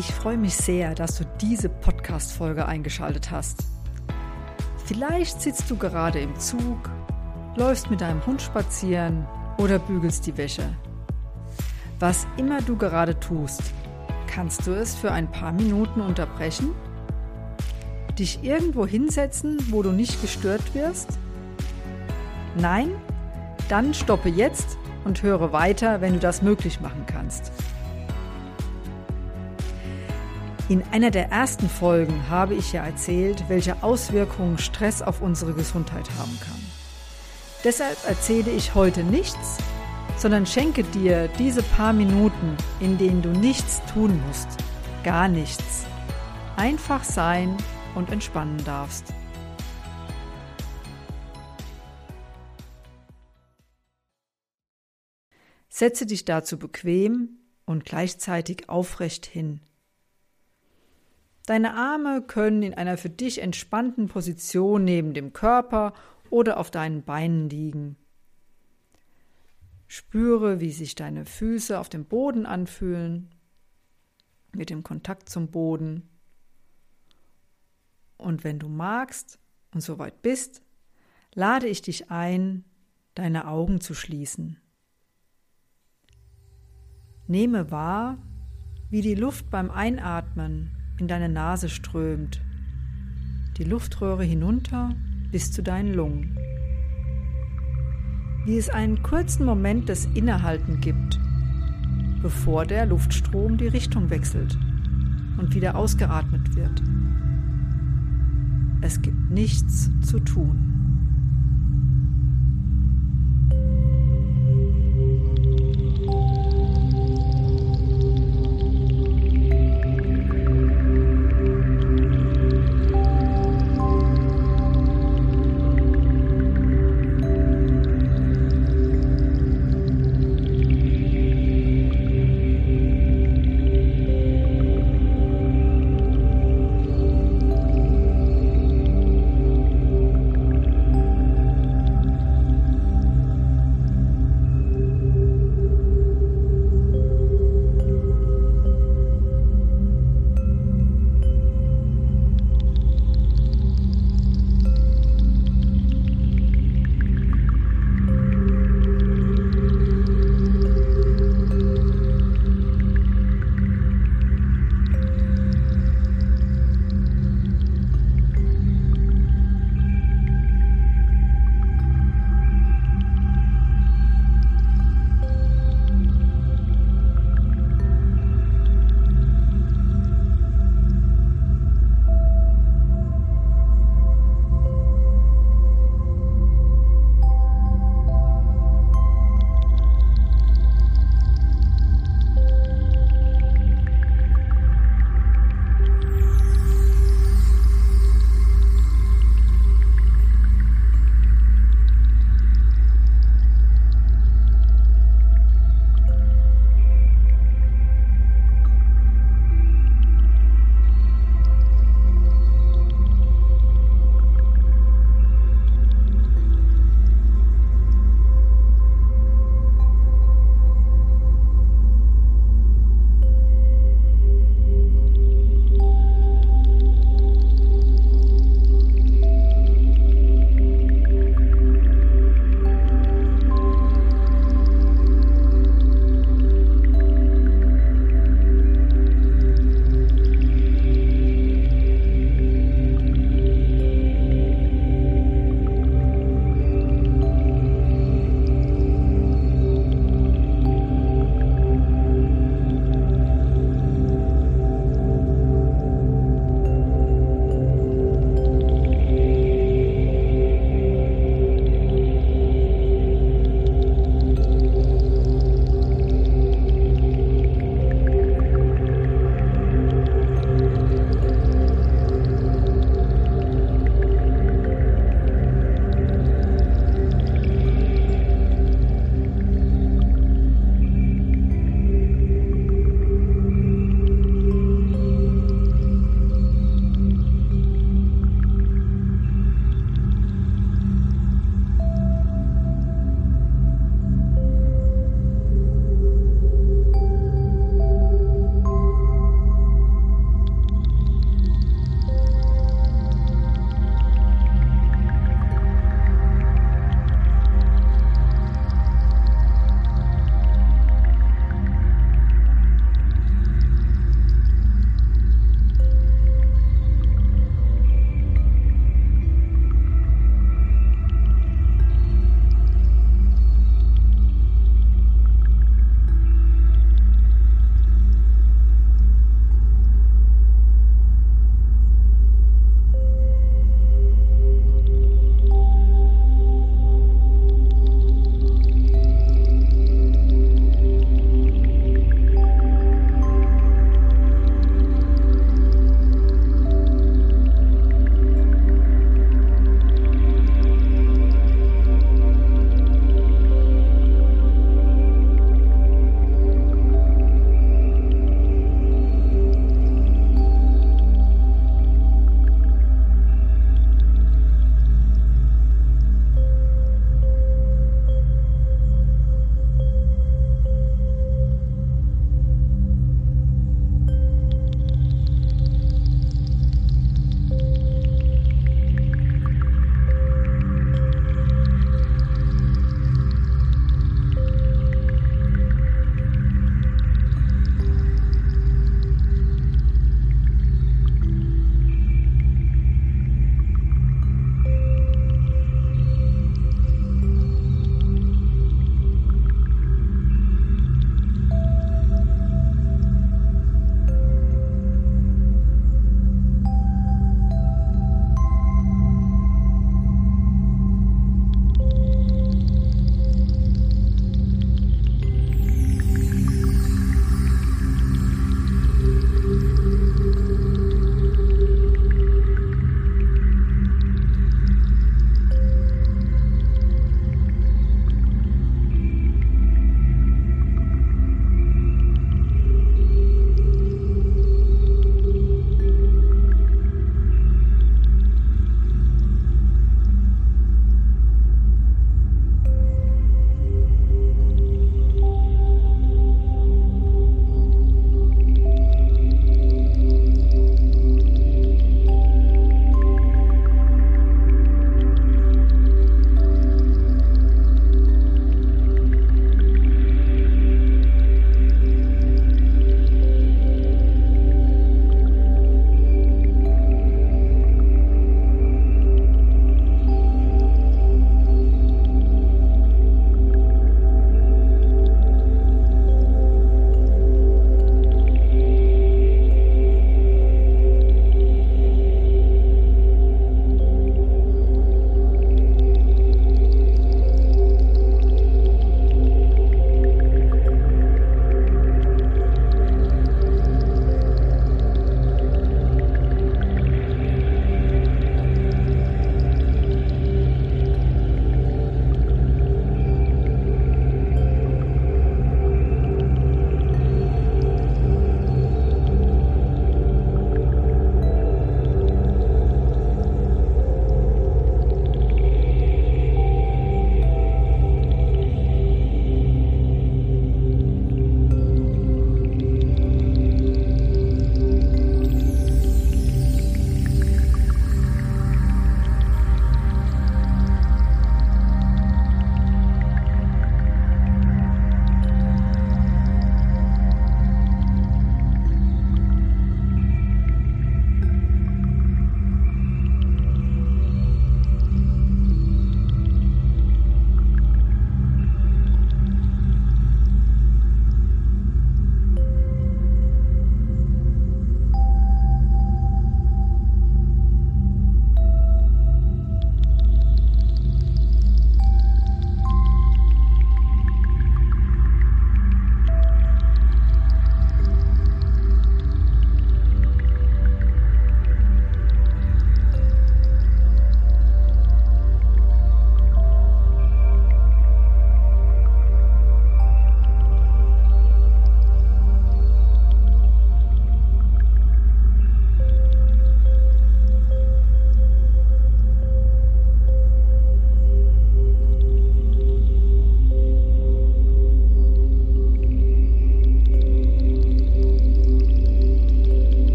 Ich freue mich sehr, dass du diese Podcast-Folge eingeschaltet hast. Vielleicht sitzt du gerade im Zug, läufst mit deinem Hund spazieren oder bügelst die Wäsche. Was immer du gerade tust, kannst du es für ein paar Minuten unterbrechen? Dich irgendwo hinsetzen, wo du nicht gestört wirst? Nein? Dann stoppe jetzt und höre weiter, wenn du das möglich machen kannst. In einer der ersten Folgen habe ich ja erzählt, welche Auswirkungen Stress auf unsere Gesundheit haben kann. Deshalb erzähle ich heute nichts, sondern schenke dir diese paar Minuten, in denen du nichts tun musst, gar nichts. Einfach sein und entspannen darfst. Setze dich dazu bequem und gleichzeitig aufrecht hin. Deine Arme können in einer für dich entspannten Position neben dem Körper oder auf deinen Beinen liegen. Spüre, wie sich deine Füße auf dem Boden anfühlen, mit dem Kontakt zum Boden. Und wenn du magst und soweit bist, lade ich dich ein, deine Augen zu schließen. Nehme wahr, wie die Luft beim Einatmen in deine Nase strömt, die Luftröhre hinunter bis zu deinen Lungen. Wie es einen kurzen Moment des Innehalten gibt, bevor der Luftstrom die Richtung wechselt und wieder ausgeatmet wird. Es gibt nichts zu tun.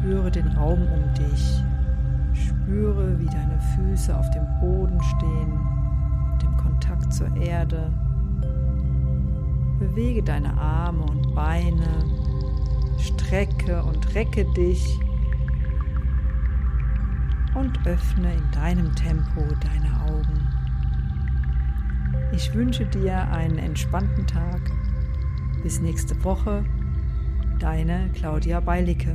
Spüre den Raum um dich. Spüre, wie deine Füße auf dem Boden stehen, mit dem Kontakt zur Erde. Bewege deine Arme und Beine, strecke und recke dich und öffne in deinem Tempo deine Augen. Ich wünsche dir einen entspannten Tag. Bis nächste Woche, deine Claudia Beilicke.